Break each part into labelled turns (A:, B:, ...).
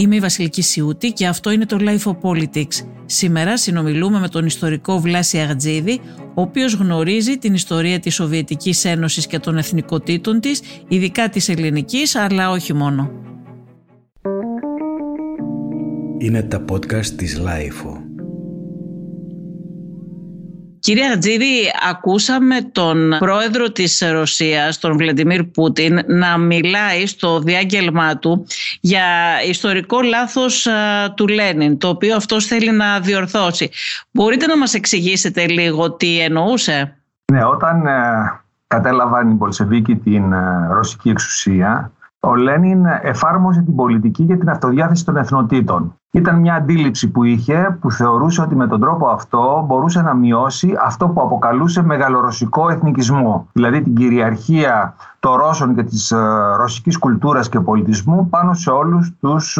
A: Είμαι η Βασιλική Σιούτη και αυτό είναι το Life of Politics. Σήμερα συνομιλούμε με τον ιστορικό Βλάση Αγτζίδη, ο οποίος γνωρίζει την ιστορία της Σοβιετικής Ένωσης και των εθνικοτήτων της, ειδικά της ελληνικής, αλλά όχι μόνο.
B: Είναι τα podcast της Life.
A: Κύριε Ατζίδη, ακούσαμε τον πρόεδρο της Ρωσίας, τον Βλαντιμίρ Πούτιν, να μιλάει στο διάγγελμά του για ιστορικό λάθος του Λένιν, το οποίο αυτός θέλει να διορθώσει. Μπορείτε να μας εξηγήσετε λίγο τι εννοούσε;
C: Ναι, όταν ε, κατέλαβαν οι Πολσεβίκοι την ε, ρωσική εξουσία, ο Λένιν εφάρμοσε την πολιτική για την αυτοδιάθεση των εθνοτήτων. Ήταν μια αντίληψη που είχε που θεωρούσε ότι με τον τρόπο αυτό μπορούσε να μειώσει αυτό που αποκαλούσε μεγαλορωσικό εθνικισμό. Δηλαδή την κυριαρχία των Ρώσων και της ε, ρωσικής κουλτούρας και πολιτισμού πάνω σε όλους τους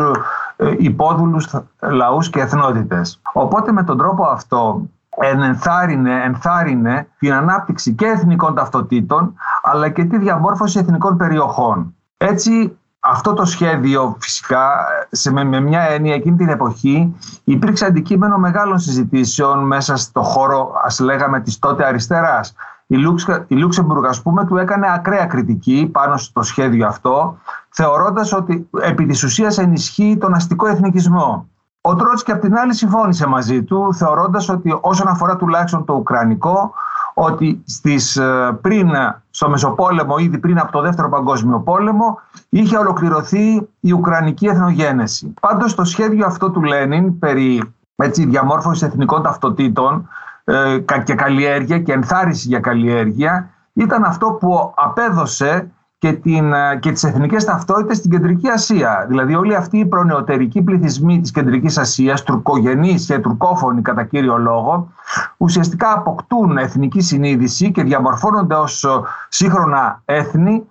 C: ε, υπόδουλους λαούς και εθνότητες. Οπότε με τον τρόπο αυτό ενθάρρυνε, ενθάρρυνε την ανάπτυξη και εθνικών ταυτοτήτων αλλά και τη διαμόρφωση εθνικών περιοχών. Έτσι αυτό το σχέδιο φυσικά σε, με, με μια έννοια εκείνη την εποχή υπήρξε αντικείμενο μεγάλων συζητήσεων μέσα στο χώρο ας λέγαμε της τότε αριστεράς. Η, Λούξ, η Λούξεμπουργκ ας πούμε του έκανε ακραία κριτική πάνω στο σχέδιο αυτό θεωρώντας ότι επί της ουσίας ενισχύει τον αστικό εθνικισμό. Ο Τρότσκι απ' την άλλη συμφώνησε μαζί του θεωρώντας ότι όσον αφορά τουλάχιστον το Ουκρανικό ότι στις, ε, πριν στο Μεσοπόλεμο, ήδη πριν από το Δεύτερο Παγκόσμιο Πόλεμο, είχε ολοκληρωθεί η Ουκρανική εθνογένεση. Πάντως το σχέδιο αυτό του Λένιν περί έτσι, διαμόρφωσης εθνικών ταυτοτήτων ε, και καλλιέργεια και ενθάρρυνσης για καλλιέργεια ήταν αυτό που απέδωσε και, την, ε, και τις εθνικές ταυτότητες στην Κεντρική Ασία. Δηλαδή όλοι αυτοί οι προνεωτερικοί πληθυσμοί της Κεντρικής Ασίας, τουρκογενείς και τουρκόφωνοι κατά κύριο λόγο, ουσιαστικά αποκτούν εθνική συνείδηση και διαμορφώνονται ως ε, σύγχρονα έθνη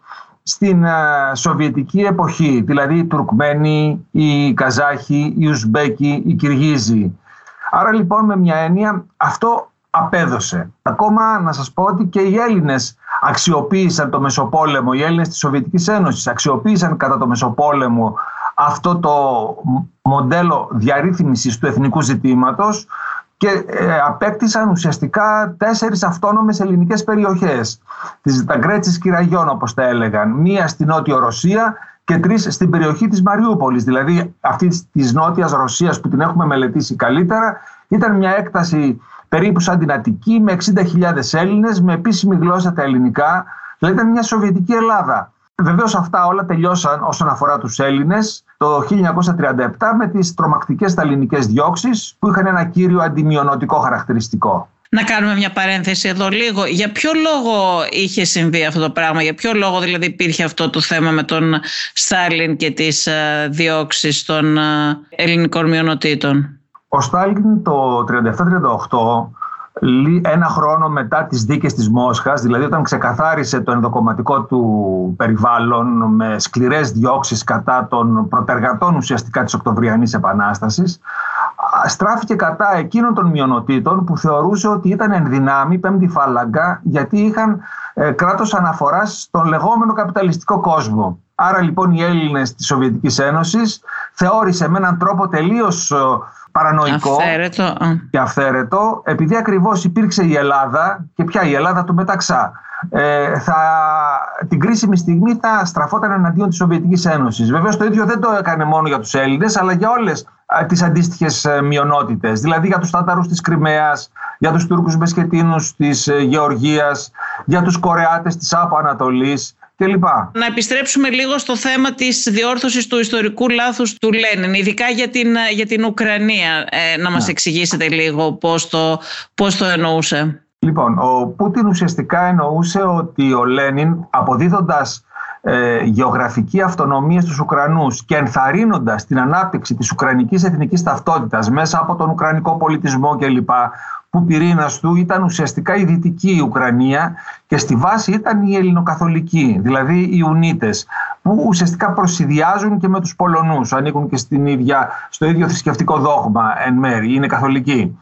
C: στην ε, Σοβιετική εποχή. Δηλαδή οι Τουρκμένοι, οι Καζάχοι, οι Ουσμπέκοι, οι Κυργίζοι. Άρα λοιπόν με μια έννοια αυτό απέδωσε. Ακόμα να σας πω ότι και οι Έλληνες αξιοποίησαν το Μεσοπόλεμο, οι Έλληνες της Σοβιετικής Ένωσης αξιοποίησαν κατά το Μεσοπόλεμο αυτό το μοντέλο διαρρύθμισης του εθνικού ζητήματος και ε, απέκτησαν ουσιαστικά τέσσερις αυτόνομες ελληνικές περιοχές. Τις Ταγκρέτσης Κυραγιών όπως τα έλεγαν. Μία στη Νότιο Ρωσία και τρεις στην περιοχή της Μαριούπολης. Δηλαδή αυτή της Νότιας Ρωσίας που την έχουμε μελετήσει καλύτερα ήταν μια έκταση περίπου σαν την Αττική με 60.000 Έλληνες με επίσημη γλώσσα τα ελληνικά. Δηλαδή ήταν μια Σοβιετική Ελλάδα. Βεβαίως αυτά όλα τελειώσαν όσον αφορά τους Έλληνες το 1937 με τις τρομακτικές σταλινικές διώξεις που είχαν ένα κύριο αντιμειονοτικό χαρακτηριστικό.
A: Να κάνουμε μια παρένθεση εδώ λίγο. Για ποιο λόγο είχε συμβεί αυτό το πράγμα, για ποιο λόγο δηλαδή υπήρχε αυτό το θέμα με τον Στάλιν και τις ε, διώξεις των ε, ελληνικών μειονοτήτων;
C: Ο Στάλιν το 37-38 ένα χρόνο μετά τις δίκες της Μόσχας, δηλαδή όταν ξεκαθάρισε το ενδοκομματικό του περιβάλλον με σκληρές διώξεις κατά των προτεργατών ουσιαστικά της Οκτωβριανής Επανάστασης, στράφηκε κατά εκείνων των μειονοτήτων που θεωρούσε ότι ήταν εν δυνάμει πέμπτη φάλαγγα γιατί είχαν ε, κράτος αναφοράς στον λεγόμενο καπιταλιστικό κόσμο. Άρα λοιπόν οι Έλληνες της Σοβιετικής Ένωσης θεώρησε με έναν τρόπο τελείως ε, παρανοϊκό
A: αυθαίρετο.
C: και αυθαίρετο επειδή ακριβώς υπήρξε η Ελλάδα και πια η Ελλάδα του μεταξά. Ε, θα, την κρίσιμη στιγμή θα στραφόταν εναντίον της Σοβιετικής Ένωσης. Βεβαίως το ίδιο δεν το έκανε μόνο για τους Έλληνες αλλά για όλες τις αντίστοιχες ε, μειονότητες. Δηλαδή για τους Τάταρους της Κρυμαίας, για τους Τούρκους Μεσχετίνους της ε, Γεωργίας, για τους Κορεάτες της Άπο Ανατολής
A: να επιστρέψουμε λίγο στο θέμα της διόρθωσης του ιστορικού λάθους του Λένιν, ειδικά για την, για την Ουκρανία. Ε, να μας ναι. εξηγήσετε λίγο πώς το, πώς το εννοούσε.
C: Λοιπόν, ο Πούτιν ουσιαστικά εννοούσε ότι ο Λένιν αποδίδοντας ε, γεωγραφική αυτονομία στους Ουκρανούς και ενθαρρύνοντας την ανάπτυξη της Ουκρανικής εθνικής ταυτότητας μέσα από τον Ουκρανικό πολιτισμό κλπ που πυρήνας του ήταν ουσιαστικά η δυτική Ουκρανία και στη βάση ήταν η ελληνοκαθολική, δηλαδή οι Ουνίτες, που ουσιαστικά προσυδειάζουν και με τους Πολωνούς, ανήκουν και στην ίδια, στο ίδιο θρησκευτικό δόγμα εν μέρη, είναι καθολικοί.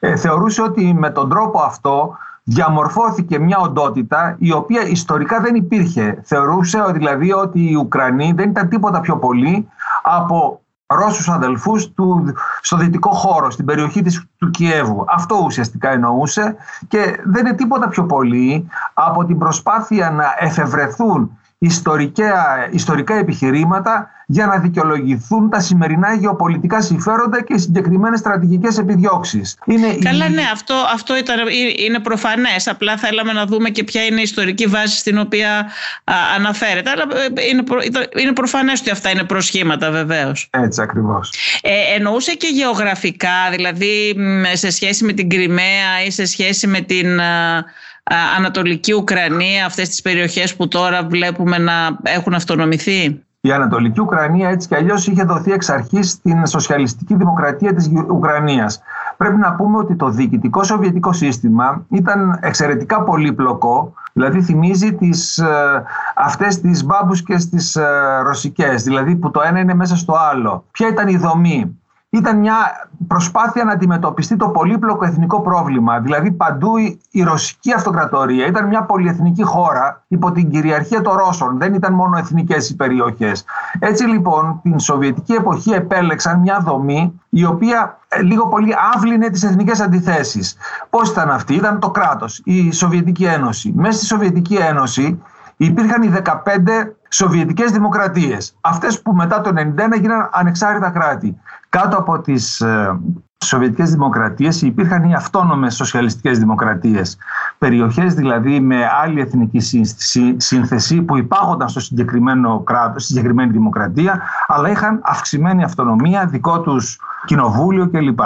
C: Ε, θεωρούσε ότι με τον τρόπο αυτό διαμορφώθηκε μια οντότητα η οποία ιστορικά δεν υπήρχε. Θεωρούσε δηλαδή ότι οι Ουκρανοί δεν ήταν τίποτα πιο πολύ από Ρώσους αδελφούς του, στο δυτικό χώρο, στην περιοχή της, του Κιέβου. Αυτό ουσιαστικά εννοούσε και δεν είναι τίποτα πιο πολύ από την προσπάθεια να εφευρεθούν ιστορικά, ιστορικά επιχειρήματα για να δικαιολογηθούν τα σημερινά γεωπολιτικά συμφέροντα και συγκεκριμένες στρατηγικές επιδιώξεις.
A: Είναι Καλά, ναι, αυτό, αυτό ήταν, είναι προφανές. Απλά θέλαμε να δούμε και ποια είναι η ιστορική βάση στην οποία α, αναφέρεται. Αλλά ε, είναι, προ, είναι προφανές ότι αυτά είναι προσχήματα βεβαίως.
C: Έτσι ακριβώς.
A: Ε, εννοούσε και γεωγραφικά, δηλαδή σε σχέση με την Κρυμαία ή σε σχέση με την... Ανατολική Ουκρανία, αυτές τις περιοχές που τώρα βλέπουμε να έχουν αυτονομηθεί;
C: Η Ανατολική Ουκρανία έτσι κι αλλιώς είχε δοθεί εξ αρχής στην σοσιαλιστική δημοκρατία της Ουκρανίας. Πρέπει να πούμε ότι το διοικητικό σοβιετικό σύστημα ήταν εξαιρετικά πολύπλοκο, δηλαδή θυμίζει τις, ε, αυτές τις μπάμπουσκες τις ε, ρωσικές, δηλαδή που το ένα είναι μέσα στο άλλο. Ποια ήταν η δομή; Ήταν μια προσπάθεια να αντιμετωπιστεί το πολύπλοκο εθνικό πρόβλημα. Δηλαδή παντού η ρωσική αυτοκρατορία ήταν μια πολυεθνική χώρα υπό την κυριαρχία των Ρώσων. Δεν ήταν μόνο εθνικές οι περιοχές. Έτσι λοιπόν την Σοβιετική εποχή επέλεξαν μια δομή η οποία ε, λίγο πολύ άβλυνε τις εθνικές αντιθέσεις. Πώς ήταν αυτή, ήταν το κράτος, η Σοβιετική Ένωση. Μέσα στη Σοβιετική Ένωση υπήρχαν οι 15 Σοβιετικές δημοκρατίες. Αυτές που μετά το 1991 γίνανε ανεξάρτητα κράτη. Κάτω από τις ε, Σοβιετικές δημοκρατίες υπήρχαν οι αυτόνομες σοσιαλιστικές δημοκρατίες. Περιοχές δηλαδή με άλλη εθνική σύνθεση που υπάγονταν στο συγκεκριμένο κράτος, στη συγκεκριμένη δημοκρατία, αλλά είχαν αυξημένη αυτονομία, δικό τους κοινοβούλιο κλπ.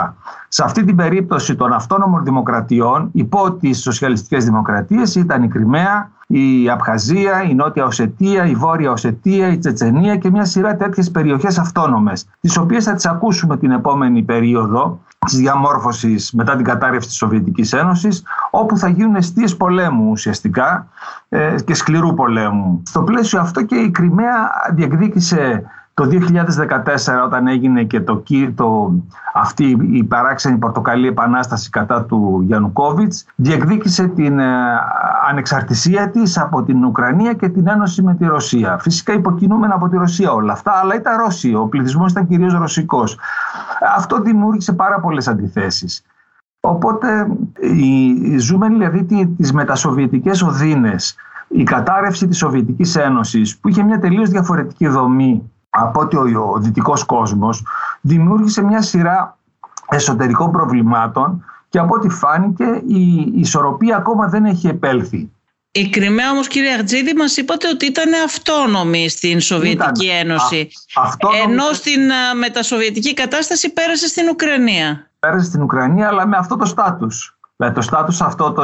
C: Σε αυτή την περίπτωση των αυτόνομων δημοκρατιών υπό τις σοσιαλιστικές δημοκρατίες ήταν η Κρυμαία, η Απχαζία, η Νότια Οσετία, η Βόρεια Οσετία, η Τσετσενία και μια σειρά τέτοιες περιοχές αυτόνομες, τις οποίες θα τις ακούσουμε την επόμενη περίοδο της διαμόρφωσης μετά την κατάρρευση της Σοβιετικής Ένωσης, όπου θα γίνουν αιστείες πολέμου ουσιαστικά ε, και σκληρού πολέμου. Στο πλαίσιο αυτό και η Κρυμαία διεκδίκησε το 2014 όταν έγινε και το, το, αυτή η παράξενη πορτοκαλί επανάσταση κατά του Γιαννουκόβιτς διεκδίκησε την ε, ανεξαρτησία της από την Ουκρανία και την ένωση με τη Ρωσία. Φυσικά υποκινούμενα από τη Ρωσία όλα αυτά, αλλά ήταν Ρώσιο, ο πληθυσμός ήταν κυρίως ρωσικός. Αυτό δημιούργησε πάρα πολλές αντιθέσεις. Οπότε η, ζούμε δηλαδή τις μετασοβιετικές οδύνες, η κατάρρευση της Σοβιετικής Ένωσης που είχε μια τελείως διαφορετική δομή από ότι ο, ο δυτικός κόσμος δημιούργησε μια σειρά εσωτερικών προβλημάτων και από ό,τι φάνηκε η ισορροπία ακόμα δεν έχει επέλθει.
A: Η Κρυμαία όμως κύριε Αρτζίδη μας είπατε ότι ήταν αυτόνομη στην Σοβιετική Ένωση ενώ στην μετασοβιετική κατάσταση πέρασε στην Ουκρανία.
C: Πέρασε στην Ουκρανία αλλά με αυτό το στάτους. Δηλαδή το στάτους αυτό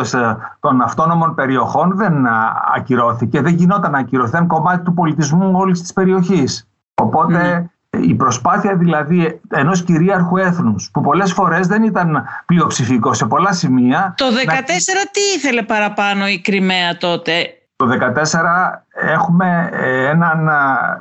C: των αυτόνομων περιοχών δεν ακυρώθηκε, δεν γινόταν να ακυρωθεί, ήταν κομμάτι του πολιτισμού όλης της περιοχής. Οπότε η προσπάθεια δηλαδή ενός κυρίαρχου έθνους που πολλές φορές δεν ήταν πλειοψηφικό σε πολλά σημεία.
A: Το 2014 τι ήθελε παραπάνω η Κρυμαία τότε;
C: Το 2014 έχουμε ε, έναν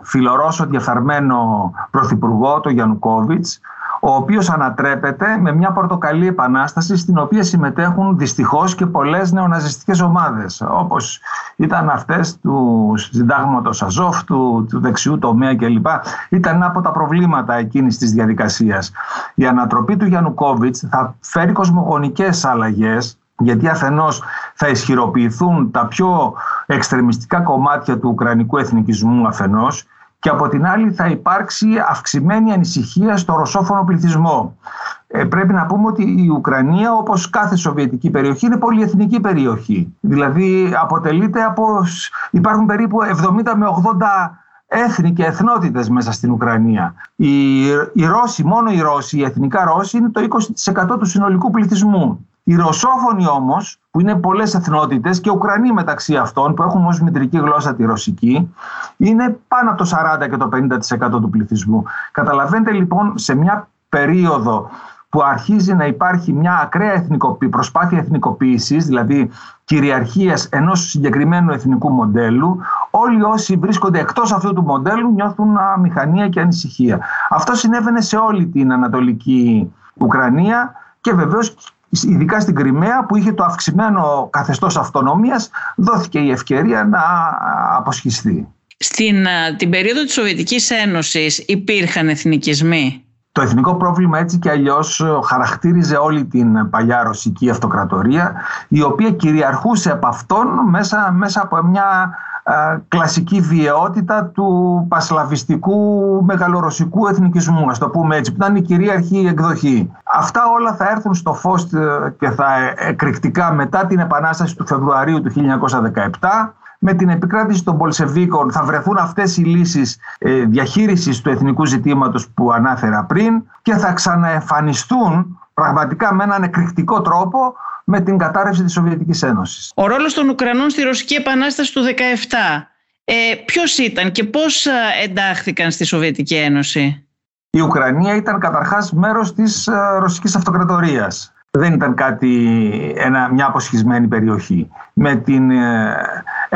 C: φιλορώσο διαφθαρμένο πρωθυπουργό, τον Γιαννουκόβιτς, ο οποίος ανατρέπεται με μια πορτοκαλί επανάσταση στην οποία συμμετέχουν δυστυχώς και πολλές νεοναζιστικές ομάδες όπως ήταν αυτές του συντάγματος Αζόφ, του, του δεξιού τομέα κλπ. Ήταν ένα από τα προβλήματα εκείνης της διαδικασίας. Η ανατροπή του Γιαννουκόβιτς θα φέρει κοσμογονικές αλλαγές γιατί αφενός θα ισχυροποιηθούν τα πιο εξτρεμιστικά κομμάτια του ουκρανικού εθνικισμού αφενός και από την άλλη θα υπάρξει αυξημένη ανησυχία στο ρωσόφωνο πληθυσμό. Ε, πρέπει να πούμε ότι η Ουκρανία όπως κάθε σοβιετική περιοχή είναι πολυεθνική περιοχή. Δηλαδή αποτελείται από, υπάρχουν περίπου 70 με 80 έθνη και εθνότητες μέσα στην Ουκρανία. Οι, οι Ρώσοι, μόνο οι Ρώσοι, οι εθνικά Ρώσοι είναι το 20% του συνολικού πληθυσμού. Οι Ρωσόφωνοι όμως, που είναι πολλές εθνότητες και Ουκρανοί μεταξύ αυτών, που έχουν ως μητρική γλώσσα τη ρωσική, είναι πάνω από το 40 και το 50% του πληθυσμού. Καταλαβαίνετε λοιπόν σε μια περίοδο που αρχίζει να υπάρχει μια ακραία εθνικοποίηση, προσπάθεια εθνικοποίησης, δηλαδή κυριαρχίας ενός συγκεκριμένου εθνικού μοντέλου, όλοι όσοι βρίσκονται εκτός αυτού του μοντέλου νιώθουν αμηχανία και ανησυχία. Αυτό συνέβαινε σε όλη την Ανατολική Ουκρανία και βεβαίως ειδικά στην Κρυμαία που είχε το αυξημένο καθεστώς αυτονομίας δόθηκε η ευκαιρία να αποσχιστεί.
A: Στην την περίοδο της Σοβιετικής Ένωσης υπήρχαν εθνικισμοί;
C: Το εθνικό πρόβλημα έτσι και αλλιώς χαρακτήριζε όλη την παλιά ρωσική αυτοκρατορία η οποία κυριαρχούσε από αυτόν μέσα, μέσα από μια κλασική βιαιότητα του πασλαβιστικού μεγαλορωσικού εθνικισμού, να το πούμε έτσι, που ήταν η κυρίαρχη εκδοχή. Αυτά όλα θα έρθουν στο φως ε, και θα εκρηκτικά μετά την Επανάσταση του Φεβρουαρίου του 1917 με την επικράτηση των Πολσεβίκων θα βρεθούν αυτές οι λύσεις ε, διαχείρισης του εθνικού ζητήματος που ανάφερα πριν και θα ξαναεμφανιστούν πραγματικά με έναν εκρηκτικό τρόπο με την κατάρρευση της Σοβιετικής Ένωσης.
A: Ο ρόλος των Ουκρανών στη Ρωσική Επανάσταση του 1917 ε, ποιος ήταν και πώς ε, εντάχθηκαν στη Σοβιετική Ένωση;
C: Η Ουκρανία ήταν καταρχάς μέρος της ε, Ρωσικής Αυτοκρατορίας. Δεν ήταν κάτι, ένα, μια αποσχισμένη περιοχή. Με την ε,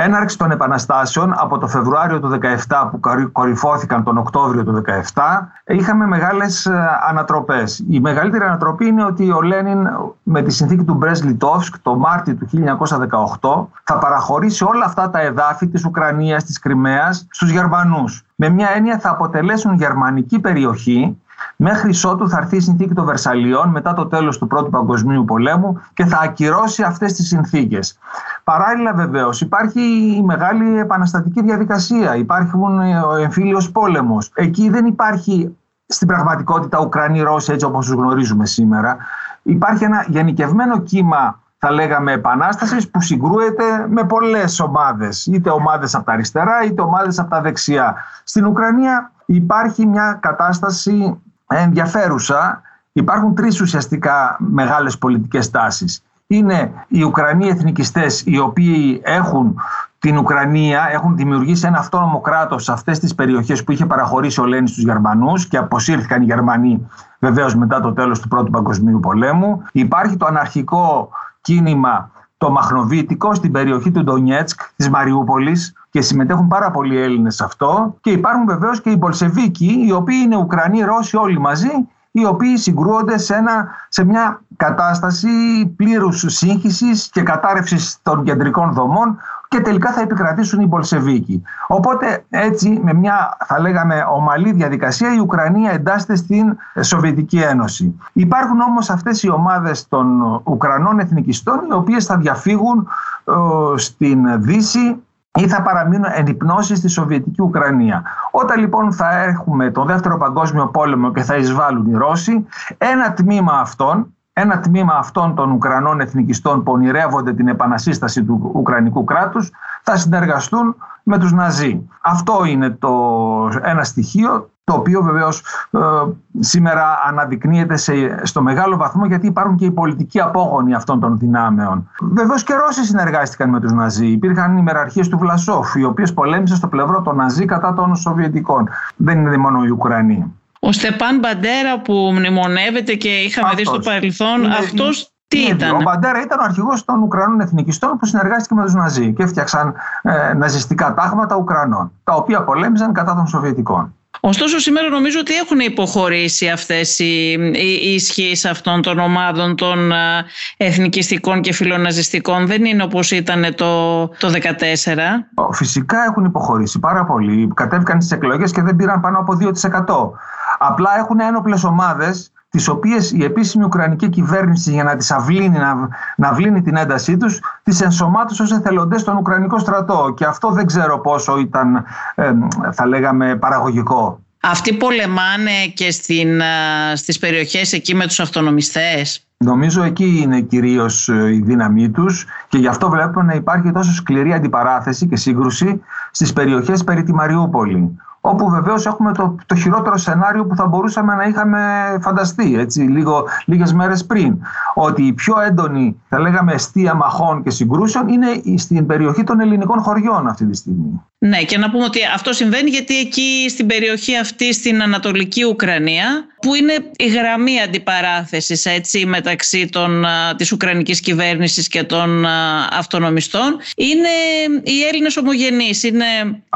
C: έναρξη των επαναστάσεων από το Φεβρουάριο του 2017 που κορυφώθηκαν τον Οκτώβριο του 2017 είχαμε μεγάλες ε, ανατροπές. Η μεγαλύτερη ανατροπή είναι ότι ο Λένιν με τη συνθήκη του Μπρέσ Λιτόφσκ το Μάρτιο του 1918 θα παραχωρήσει όλα αυτά τα εδάφη της Ουκρανίας, της Κρυμαίας στους Γερμανούς. Με μια έννοια θα αποτελέσουν γερμανική περιοχή Μέχρι ότου θα έρθει η συνθήκη των Βερσαλιών μετά το τέλος του Πρώτου Παγκοσμίου Πολέμου και θα ακυρώσει αυτές τις συνθήκες. Παράλληλα βεβαίως υπάρχει η μεγάλη επαναστατική διαδικασία, υπάρχει ο εμφύλιος πόλεμος. Εκεί δεν υπάρχει στην πραγματικότητα Ουκρανοί-Ρώσοι έτσι όπως τους γνωρίζουμε σήμερα. Υπάρχει ένα γενικευμένο κύμα θα λέγαμε επανάστασης που συγκρούεται με πολλές ομάδες, είτε ομάδες από τα αριστερά είτε ομάδες από τα δεξιά. Στην Ουκρανία υπάρχει μια κατάσταση ενδιαφέρουσα. Υπάρχουν τρεις ουσιαστικά μεγάλες πολιτικές τάσεις. Είναι οι Ουκρανοί εθνικιστές οι οποίοι έχουν την Ουκρανία, έχουν δημιουργήσει ένα αυτόνομο κράτος σε αυτές τις περιοχές που είχε παραχωρήσει ο Λένης στους Γερμανούς και αποσύρθηκαν οι Γερμανοί βεβαίως μετά το τέλος του Πρώτου Παγκοσμίου Πολέμου. Υπάρχει το αναρχικό κίνημα το μαχνοβίτικο στην περιοχή του Ντονιέτσκ της Μαριούπολης και συμμετέχουν πάρα πολλοί Έλληνες σε αυτό και υπάρχουν βεβαίως και οι Πολσεβίκοι οι οποίοι είναι Ουκρανοί, Ρώσοι όλοι μαζί οι οποίοι συγκρούονται σε, ένα, σε μια κατάσταση πλήρους σύγχυσης και κατάρρευσης των κεντρικών δομών και τελικά θα επικρατήσουν οι Πολσεβίκοι. Οπότε έτσι με μια θα λέγαμε ομαλή διαδικασία η Ουκρανία εντάσσεται στην Σοβιετική Ένωση. Υπάρχουν όμως αυτές οι ομάδες των Ουκρανών εθνικιστών οι οποίες θα διαφύγουν ε, στην Δύση ή θα παραμείνουν ενυπνώσει στη Σοβιετική Ουκρανία. Όταν λοιπόν θα έχουμε τον Δεύτερο Παγκόσμιο Πόλεμο και θα εισβάλλουν οι Ρώσοι, ένα τμήμα αυτών ένα τμήμα αυτών των Ουκρανών εθνικιστών που ονειρεύονται την επανασύσταση του Ουκρανικού κράτους θα συνεργαστούν με τους Ναζί. Αυτό είναι το ένα στοιχείο το οποίο βεβαίως ε, σήμερα αναδεικνύεται σε, στο μεγάλο βαθμό γιατί υπάρχουν και οι πολιτικοί απόγονοι αυτών των δυνάμεων. Βεβαίως και Ρώσοι συνεργάστηκαν με τους Ναζί. Υπήρχαν οι μεραρχίες του Βλασόφ, οι οποίες πολέμησαν στο πλευρό των Ναζί κατά των Σοβιετικών. Δεν είναι μόνο οι Ουκρανοί.
A: Ο Στεπάν Μπαντέρα που μνημονεύεται και είχαμε Αυτός. δει στο παρελθόν, είναι, αυτός τι είναι, ήταν;
C: Ο Μπαντέρα ήταν ο αρχηγός των Ουκρανών εθνικιστών που συνεργάστηκε με τους Ναζί και έφτιαξαν ε, ναζιστικά τάγματα Ουκρανών, τα οποία πολέμησαν κατά των Σοβιετικών.
A: Ωστόσο σήμερα νομίζω ότι έχουν υποχωρήσει αυτές οι, οι ισχύεις αυτών των ομάδων των εθνικιστικών και φιλοναζιστικών. Δεν είναι όπως ήταν το, το 2014.
C: Φυσικά έχουν υποχωρήσει πάρα πολύ. Κατέβηκαν στις εκλογές και δεν πήραν πάνω από 2%. Απλά έχουν ένοπλες ομάδες τις οποίες η επίσημη Ουκρανική κυβέρνηση για να τις αυλύνει, να, να βλύνει την έντασή τους, τις ενσωμάτωσε ως εθελοντές στον Ουκρανικό στρατό. Και αυτό δεν ξέρω πόσο ήταν, θα λέγαμε, παραγωγικό.
A: Αυτοί πολεμάνε και στην, στις περιοχές εκεί με τους αυτονομιστές;
C: Νομίζω εκεί είναι κυρίως ε, η δύναμή τους και γι' αυτό βλέπουμε να υπάρχει τόσο σκληρή αντιπαράθεση και σύγκρουση στις περιοχές περί τη Μαριούπολη όπου βεβαίως έχουμε το, το χειρότερο σενάριο που θα μπορούσαμε να είχαμε φανταστεί έτσι, λίγο, λίγες μέρες πριν. Ότι η πιο έντονη, θα λέγαμε, αιστεία μαχών και συγκρούσεων είναι στην περιοχή των ελληνικών χωριών αυτή τη στιγμή.
A: Ναι, και να πούμε ότι αυτό συμβαίνει γιατί εκεί στην περιοχή αυτή, στην Ανατολική Ουκρανία, που είναι η γραμμή αντιπαράθεσης έτσι, μεταξύ των, της Ουκρανικής κυβέρνησης και των αυτονομιστών, είναι οι Έλληνες ομογενείς. Είναι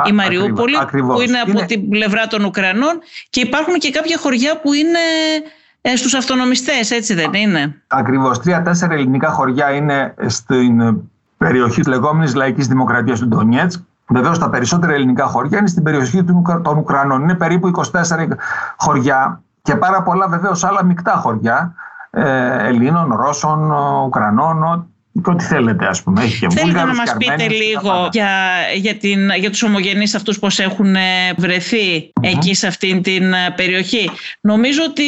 A: η Μαριούπολη, που είναι από την πλευρά των Ουκρανών και υπάρχουν και κάποια χωριά που είναι ε, στους αυτονομιστές, έτσι δεν είναι;
C: Ακριβώς. Τρία-τέσσερα ελληνικά χωριά είναι στην περιοχή της λεγόμενης λαϊκής δημοκρατίας του Ντονιέτσκ Βεβαίως τα περισσότερα ελληνικά χωριά είναι στην περιοχή των Ουκρανών. Είναι περίπου 24 χωριά και πάρα πολλά βεβαίως άλλα μεικτά χωριά ε, Ελλήνων, Ρώσων, Ουκρανών, ό,τι θέλετε ας πούμε. Έχει και
A: Θέλετε να μας πείτε λίγο για, για, την, για τους ομογενείς αυτούς πώς έχουν βρεθεί εκεί σε αυτήν την ε, περιοχή. Νομίζω ότι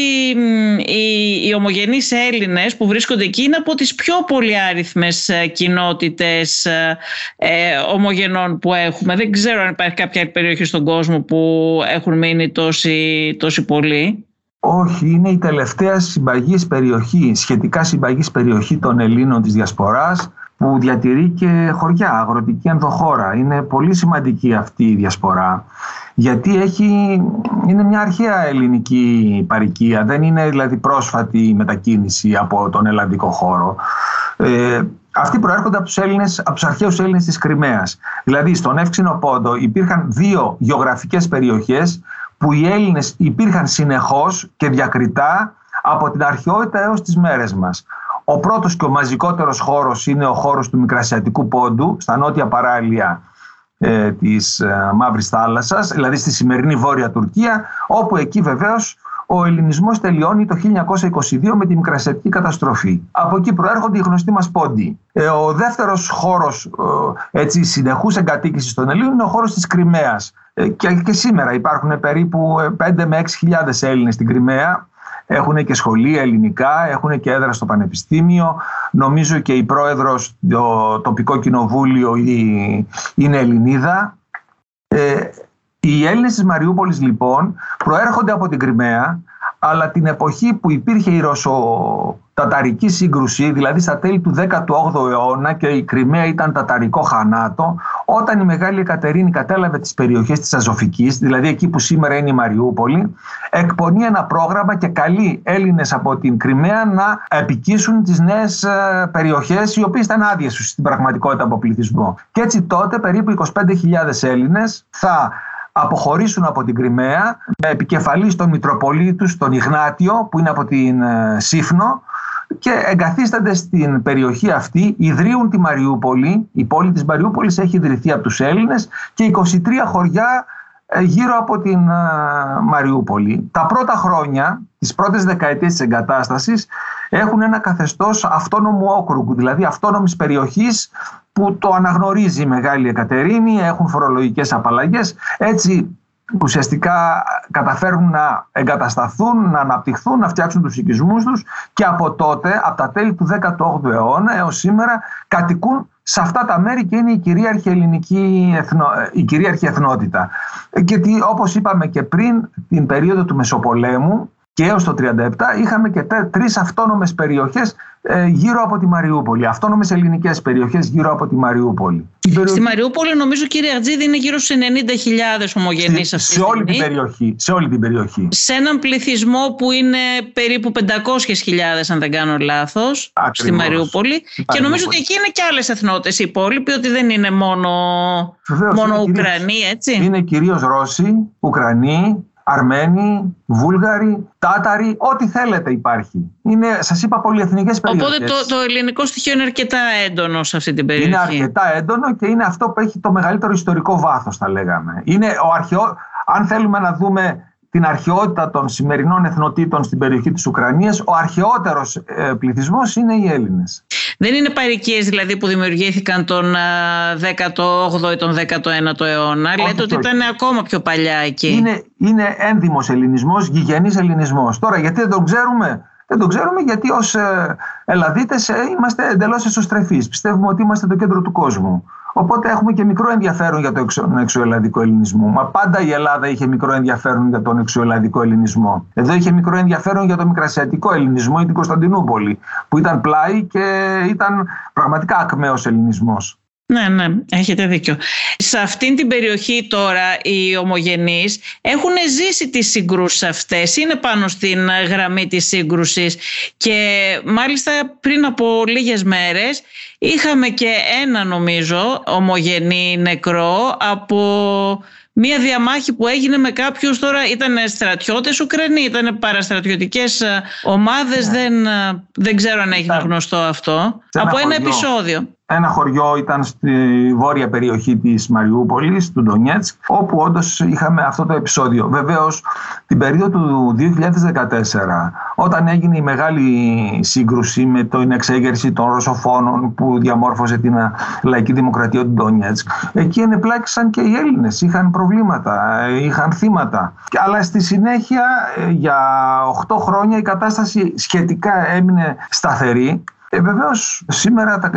A: οι, οι ομογενείς Έλληνες που βρίσκονται εκεί είναι από τις πιο πολυάριθμες ε, κοινότητες ε, ε, ομογενών που έχουμε. Δεν ξέρω αν υπάρχει κάποια περιοχή στον κόσμο που έχουν μείνει τόσοι, τόσοι πολλοί.
C: Όχι, είναι η τελευταία συμπαγής περιοχή, σχετικά συμπαγής περιοχή των Ελλήνων της Διασποράς που διατηρεί και χωριά, αγροτική ενδοχώρα. Είναι πολύ σημαντική αυτή η διασπορά γιατί έχει, είναι μια αρχαία ελληνική παροικία, δεν είναι δηλαδή πρόσφατη μετακίνηση από τον ελλαδικό χώρο. Ε, αυτοί προέρχονται από τους, Έλληνες, από τους αρχαίους Έλληνες της Κρυμαίας. Δηλαδή στον Εύξηνο Πόντο υπήρχαν δύο γεωγραφικές περιοχές που οι Έλληνες υπήρχαν συνεχώς και διακριτά από την αρχαιότητα έως τις μέρες μας. Ο πρώτος και ο μαζικότερος χώρος είναι ο χώρος του Μικρασιατικού Πόντου, στα νότια παράλια ε, της ε, Μαύρης Θάλασσας, δηλαδή στη σημερινή Βόρεια Τουρκία, όπου εκεί βεβαίως ο ελληνισμός τελειώνει το 1922 με τη Μικρασιατική καταστροφή. Από εκεί προέρχονται οι γνωστοί μας πόντοι. Ε, ο δεύτερος χώρος ε, έτσι, συνεχούς εγκατοίκησης των Ελλήνων είναι ο χώρος της Κρυμαίας, ε, και, και σήμερα υπάρχουν περίπου 5 ε, με 6 Έλληνες στην Κρυμαία. Έχουν και σχολεία ελληνικά, έχουν και έδρα στο πανεπιστήμιο. Νομίζω και η πρόεδρος, το τοπικό κοινοβούλιο είναι Ελληνίδα. Ε, οι Έλληνες της Μαριούπολης λοιπόν προέρχονται από την Κρυμαία αλλά την εποχή που υπήρχε η Ρωσο-Ταταρική σύγκρουση, δηλαδή στα τέλη του 18ου αιώνα και η Κρυμαία ήταν ταταρικό χανάτο, όταν η Μεγάλη Εκατερίνη κατέλαβε τις περιοχές της Αζωφικής, δηλαδή εκεί που σήμερα είναι η Μαριούπολη, εκπονεί ένα πρόγραμμα και καλεί Έλληνες από την Κρυμαία να επικίσουν τις νέες ε, περιοχές οι οποίες ήταν άδειες στην πραγματικότητα από πληθυσμό. Και έτσι τότε περίπου 25.000 Έλληνες θα αποχωρήσουν από την Κρυμαία με επικεφαλής στον Μητροπολίτη τον Ιγνάτιο που είναι από την ε, Σύφνο και εγκαθίστανται στην περιοχή αυτή, ιδρύουν τη Μαριούπολη. Η πόλη της Μαριούπολης έχει ιδρυθεί από τους Έλληνες και 23 χωριά ε, γύρω από την ε, Μαριούπολη. Τα πρώτα χρόνια, τις πρώτες δεκαετίες της εγκατάστασης, έχουν ένα καθεστώς αυτόνομου όκρουγκου, δηλαδή αυτόνομης περιοχής που το αναγνωρίζει η Μεγάλη Εκατερίνη, έχουν φορολογικές απαλλαγές. Έτσι ουσιαστικά καταφέρουν να εγκατασταθούν, να αναπτυχθούν, να φτιάξουν τους οικισμούς τους και από τότε, από τα τέλη του 18ου αιώνα έως σήμερα κατοικούν σε αυτά τα μέρη και είναι η κυρίαρχη ελληνική εθνο, η κυρίαρχη εθνότητα. Γιατί όπως είπαμε και πριν την περίοδο του Μεσοπολέμου και έως το 1937 είχαμε και τρεις αυτόνομες περιοχές ε, γύρω από τη Μαριούπολη. Αυτόνομες ελληνικές περιοχές γύρω από τη Μαριούπολη.
A: Στη Μαριούπολη νομίζω κύριε Αρτζίδη είναι γύρω στους 90.000 ομογενείς
C: σε, σε, όλη την περιοχή, σε όλη την περιοχή.
A: Σε έναν πληθυσμό που είναι περίπου 500.000 αν δεν κάνω λάθος στη Μαριούπολη και νομίζω ότι εκεί είναι και άλλες εθνότητες οι υπόλοιποι ότι δεν είναι μόνο, μόνο Ουκρανοί έτσι.
C: Είναι κυρίως Ρώσοι, Ουκρανοί, Αρμένοι, Βούλγαροι, Τάταροι, ό,τι θέλετε υπάρχει. Είναι, σας είπα, πολυεθνικές περιοχές.
A: Οπότε το, το ελληνικό στοιχείο είναι αρκετά έντονο σε αυτή την περιοχή.
C: Είναι αρκετά έντονο και είναι αυτό που έχει το μεγαλύτερο ιστορικό βάθος, θα λέγαμε. Είναι ο αρχαιό, αν θέλουμε να δούμε την αρχαιότητα των σημερινών εθνοτήτων στην περιοχή της Ουκρανίας, ο αρχαιότερος ε, πληθυσμός είναι οι Έλληνες.
A: Δεν είναι παρικίες δηλαδή που δημιουργήθηκαν τον 18ο ή τον 19ο αιώνα. Όχι, Λέτε ότι ήταν ακόμα πιο παλιά εκεί.
C: Είναι, είναι ένδυμος ελληνισμός, γηγενής ελληνισμός. Τώρα γιατί δεν τον ξέρουμε; Δεν το ξέρουμε γιατί ως ε, Ελλαδίτες ε, είμαστε εντελώς εσωστρεφείς. Πιστεύουμε ότι είμαστε το κέντρο του κόσμου. Οπότε έχουμε και μικρό ενδιαφέρον για τον εξωελλαδικό ελληνισμό. Μα πάντα η Ελλάδα είχε μικρό ενδιαφέρον για τον εξωελλαδικό ελληνισμό. Εδώ είχε μικρό ενδιαφέρον για τον μικρασιατικό ελληνισμό ή την Κωνσταντινούπολη, που ήταν πλάι και ήταν πραγματικά ακμαίος ελληνισμός.
A: Ναι, ναι, έχετε δίκιο. Σε αυτήν την περιοχή τώρα οι ομογενείς έχουν ζήσει τις συγκρούσεις αυτές, είναι πάνω στην γραμμή της σύγκρουσης και μάλιστα πριν από λίγες μέρες είχαμε και ένα νομίζω ομογενή νεκρό από Μία διαμάχη που έγινε με κάποιους τώρα ήταν στρατιώτες Ουκρανοί, ήταν παραστρατιωτικές ομάδες, ναι. δεν, δεν ξέρω αν έχει γνωστό αυτό. από ένα επεισόδιο.
C: Ένα χωριό ήταν στη βόρεια περιοχή της Μαριούπολης, του Ντονιέτσκ, όπου όντως είχαμε αυτό το επεισόδιο. Βεβαίως, την περίοδο του 2014, όταν έγινε η μεγάλη σύγκρουση με την εξέγερση των Ρωσοφόνων που διαμόρφωσε την λαϊκή δημοκρατία του Ντονιέτσκ, εκεί ενεπλάκησαν και οι Έλληνες, είχαν προβλήματα, είχαν θύματα. Αλλά στη συνέχεια, για 8 χρόνια η κατάσταση σχετικά έμεινε σταθερή ε, Βεβαίως, σήμερα τα,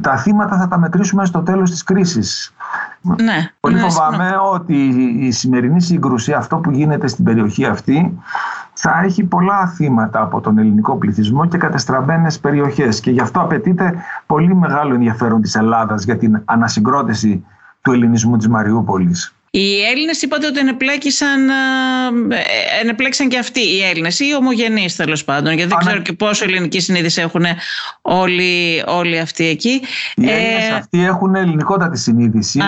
C: τα θύματα θα τα μετρήσουμε στο τέλος της κρίσης.
A: Ναι,
C: Πολύ
A: ναι,
C: φοβάμαι ότι η σημερινή σύγκρουση, αυτό που γίνεται στην περιοχή αυτή, θα έχει πολλά θύματα από τον ελληνικό πληθυσμό και κατεστραμμένες περιοχές. Και γι' αυτό απαιτείται πολύ μεγάλο ενδιαφέρον της Ελλάδας για την ανασυγκρότηση του ελληνισμού της Μαριούπολης.
A: Οι Έλληνες είπατε ότι ενεπλέκησαν, ε, ενεπλέξαν και αυτοί οι Έλληνες ή οι ομογενείς τέλος πάντων. Γιατί δεν ξέρω και πόσο ελληνική συνείδηση έχουν όλοι, όλοι αυτοί εκεί.
C: Οι Έλληνες ε... αυτοί έχουν ελληνικότατη συνείδηση. Α,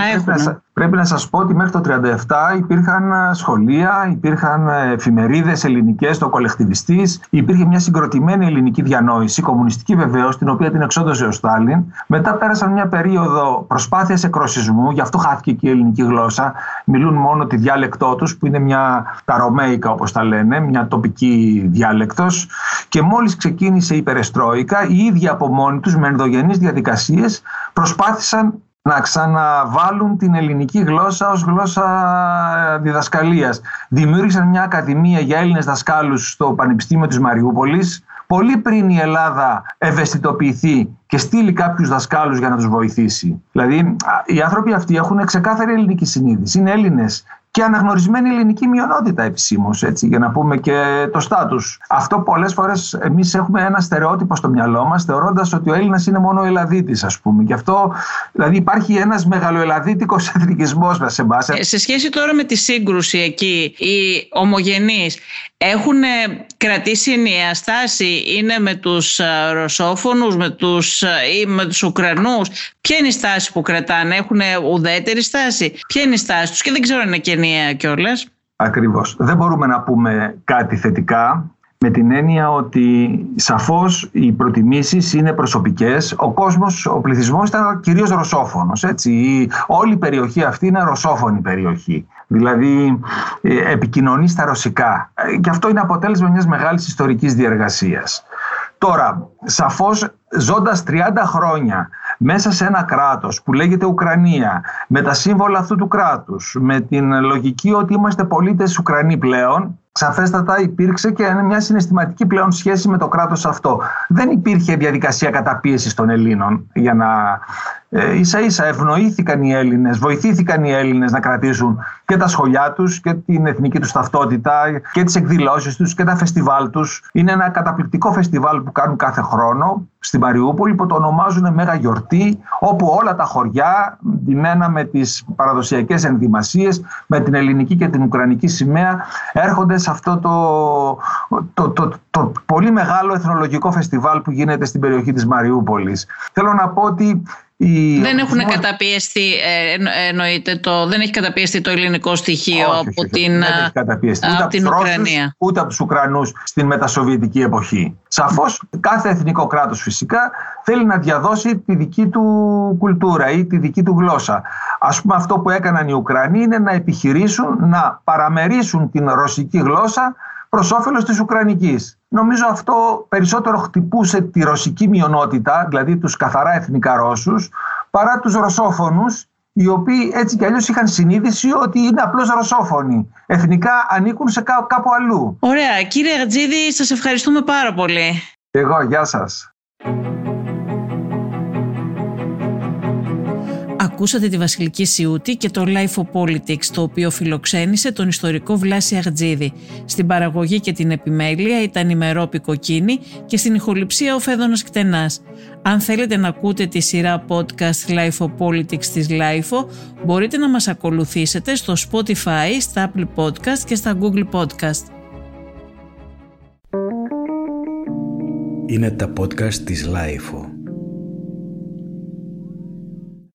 C: Πρέπει να σας πω ότι μέχρι το 1937 υπήρχαν ε, σχολεία, υπήρχαν ε, εφημερίδες ελληνικές, το κολεκτιβιστής, υπήρχε μια συγκροτημένη ελληνική διανόηση, κομμουνιστική βεβαίως, την οποία την εξόδωσε ο Στάλιν. Μετά πέρασαν μια περίοδο προσπάθειας εκροσισμού, γι' αυτό χάθηκε και η ελληνική γλώσσα. Μιλούν μόνο τη διάλεκτό τους, που είναι μια τα ρωμαϊκά όπως τα λένε, μια τοπική διάλεκτος. Και μόλις ξεκίνησε η Περεστρόικα, οι ίδιοι από μόνοι τους με ενδογενείς διαδικασίες προσπάθησαν να ξαναβάλουν την ελληνική γλώσσα ως γλώσσα διδασκαλίας. Δημιούργησαν μια ακαδημία για Έλληνες δασκάλους στο Πανεπιστήμιο της Μαριούπολης πολύ πριν η Ελλάδα ευαισθητοποιηθεί και στείλει κάποιους δασκάλους για να τους βοηθήσει. Δηλαδή οι άνθρωποι αυτοί έχουν ξεκάθαρη ελληνική συνείδηση, είναι Έλληνες και αναγνωρισμένη ελληνική μειονότητα επισήμως, για να πούμε και το στάτου. Αυτό πολλές φορές εμείς έχουμε ένα στερεότυπο στο μυαλό μας, θεωρώντας ότι ο Έλληνας είναι μόνο Ελλαδίτης, ας πούμε. Γι' αυτό δηλαδή υπάρχει ένας μεγαλοελαδίτικο εθνικισμός σε εμά.
A: Ε, σε σχέση τώρα με τη σύγκρουση εκεί, οι ομογενείς έχουν κρατήσει ενιαία στάση, είναι με τους ε, ρωσόφωνους, με τους, ε, ή με τους Ουκρανούς; Ποια είναι η στάση που κρατάνε, έχουν ουδέτερη στάση, ποια είναι η στάση τους; Και δεν ξέρω αν είναι και ενιαία κιόλας.
C: Ακριβώς. Δεν μπορούμε να πούμε κάτι θετικά με την έννοια ότι σαφώς οι προτιμήσεις είναι προσωπικές. Ο κόσμος, ο πληθυσμός ήταν κυρίως ρωσόφωνος. Έτσι. Η, όλη η περιοχή αυτή είναι ρωσόφωνη περιοχή. Δηλαδή ε, επικοινωνεί στα ρωσικά. Ε, και αυτό είναι αποτέλεσμα μιας μεγάλης ιστορικής διεργασίας. Τώρα, σαφώς ζώντας 30 χρόνια μέσα σε ένα κράτος που λέγεται Ουκρανία, με τα σύμβολα αυτού του κράτους, με την λογική ότι είμαστε πολίτες Ουκρανοί πλέον, Σαφέστατα υπήρξε και μια συναισθηματική πλέον σχέση με το κράτος αυτό. Δεν υπήρχε διαδικασία καταπίεσης των Ελλήνων για να ε, ίσα ίσα ευνοήθηκαν οι Έλληνες, βοηθήθηκαν οι Έλληνες να κρατήσουν και τα σχολιά τους και την εθνική τους ταυτότητα και τις εκδηλώσεις τους και τα φεστιβάλ τους. Είναι ένα καταπληκτικό φεστιβάλ που κάνουν κάθε χρόνο στη Μαριούπολη που το ονομάζουν Μέγα Γιορτή όπου όλα τα χωριά ντυμένα με τις παραδοσιακές ενδυμασίες με την ελληνική και την ουκρανική σημαία έρχονται σε αυτό το, το, το, το, πολύ μεγάλο εθνολογικό φεστιβάλ που γίνεται στην περιοχή της Μαριούπολης. Θέλω να πω ότι
A: δεν έχουν καταπιεστεί, ε, εννοείται, το, δεν έχει καταπιεστεί το ελληνικό στοιχείο
C: όχι,
A: από την, δεν
C: έχει καταπιεστεί, ούτε από την Ουκρανία. Ούτε από τους Ουκρανούς στην μετασοβιετική εποχή. Σαφώς κάθε εθνικό κράτος φυσικά θέλει να διαδώσει τη δική του κουλτούρα ή τη δική του γλώσσα. Ας πούμε αυτό που έκαναν οι Ουκρανοί είναι να επιχειρήσουν να παραμερίσουν την ρωσική γλώσσα προς όφελος της Ουκρανικής. Νομίζω αυτό περισσότερο χτυπούσε τη ρωσική μειονότητα, δηλαδή τους καθαρά εθνικά Ρώσους, παρά τους ρωσόφωνους, οι οποίοι έτσι κι αλλιώς είχαν συνείδηση ότι είναι απλώς ρωσόφωνοι. Εθνικά ανήκουν σε κάπου αλλού.
A: Ωραία. Κύριε Γατζίδη, σας ευχαριστούμε πάρα πολύ.
C: Εγώ, γεια σας.
A: Ακούσατε τη Βασιλική Σιούτη και το Life of Politics, το οποίο φιλοξένησε τον ιστορικό Βλάση Αρτζίδη. Στην παραγωγή και την επιμέλεια ήταν η Μερόπη Κοκκίνη και στην ηχοληψία ο Φέδωνας Κτενάς. Αν θέλετε να ακούτε τη σειρά podcast Life of Politics της Life, μπορείτε να μας ακολουθήσετε στο Spotify, στα Apple Podcast και στα Google Podcast.
B: Είναι τα podcast της Life.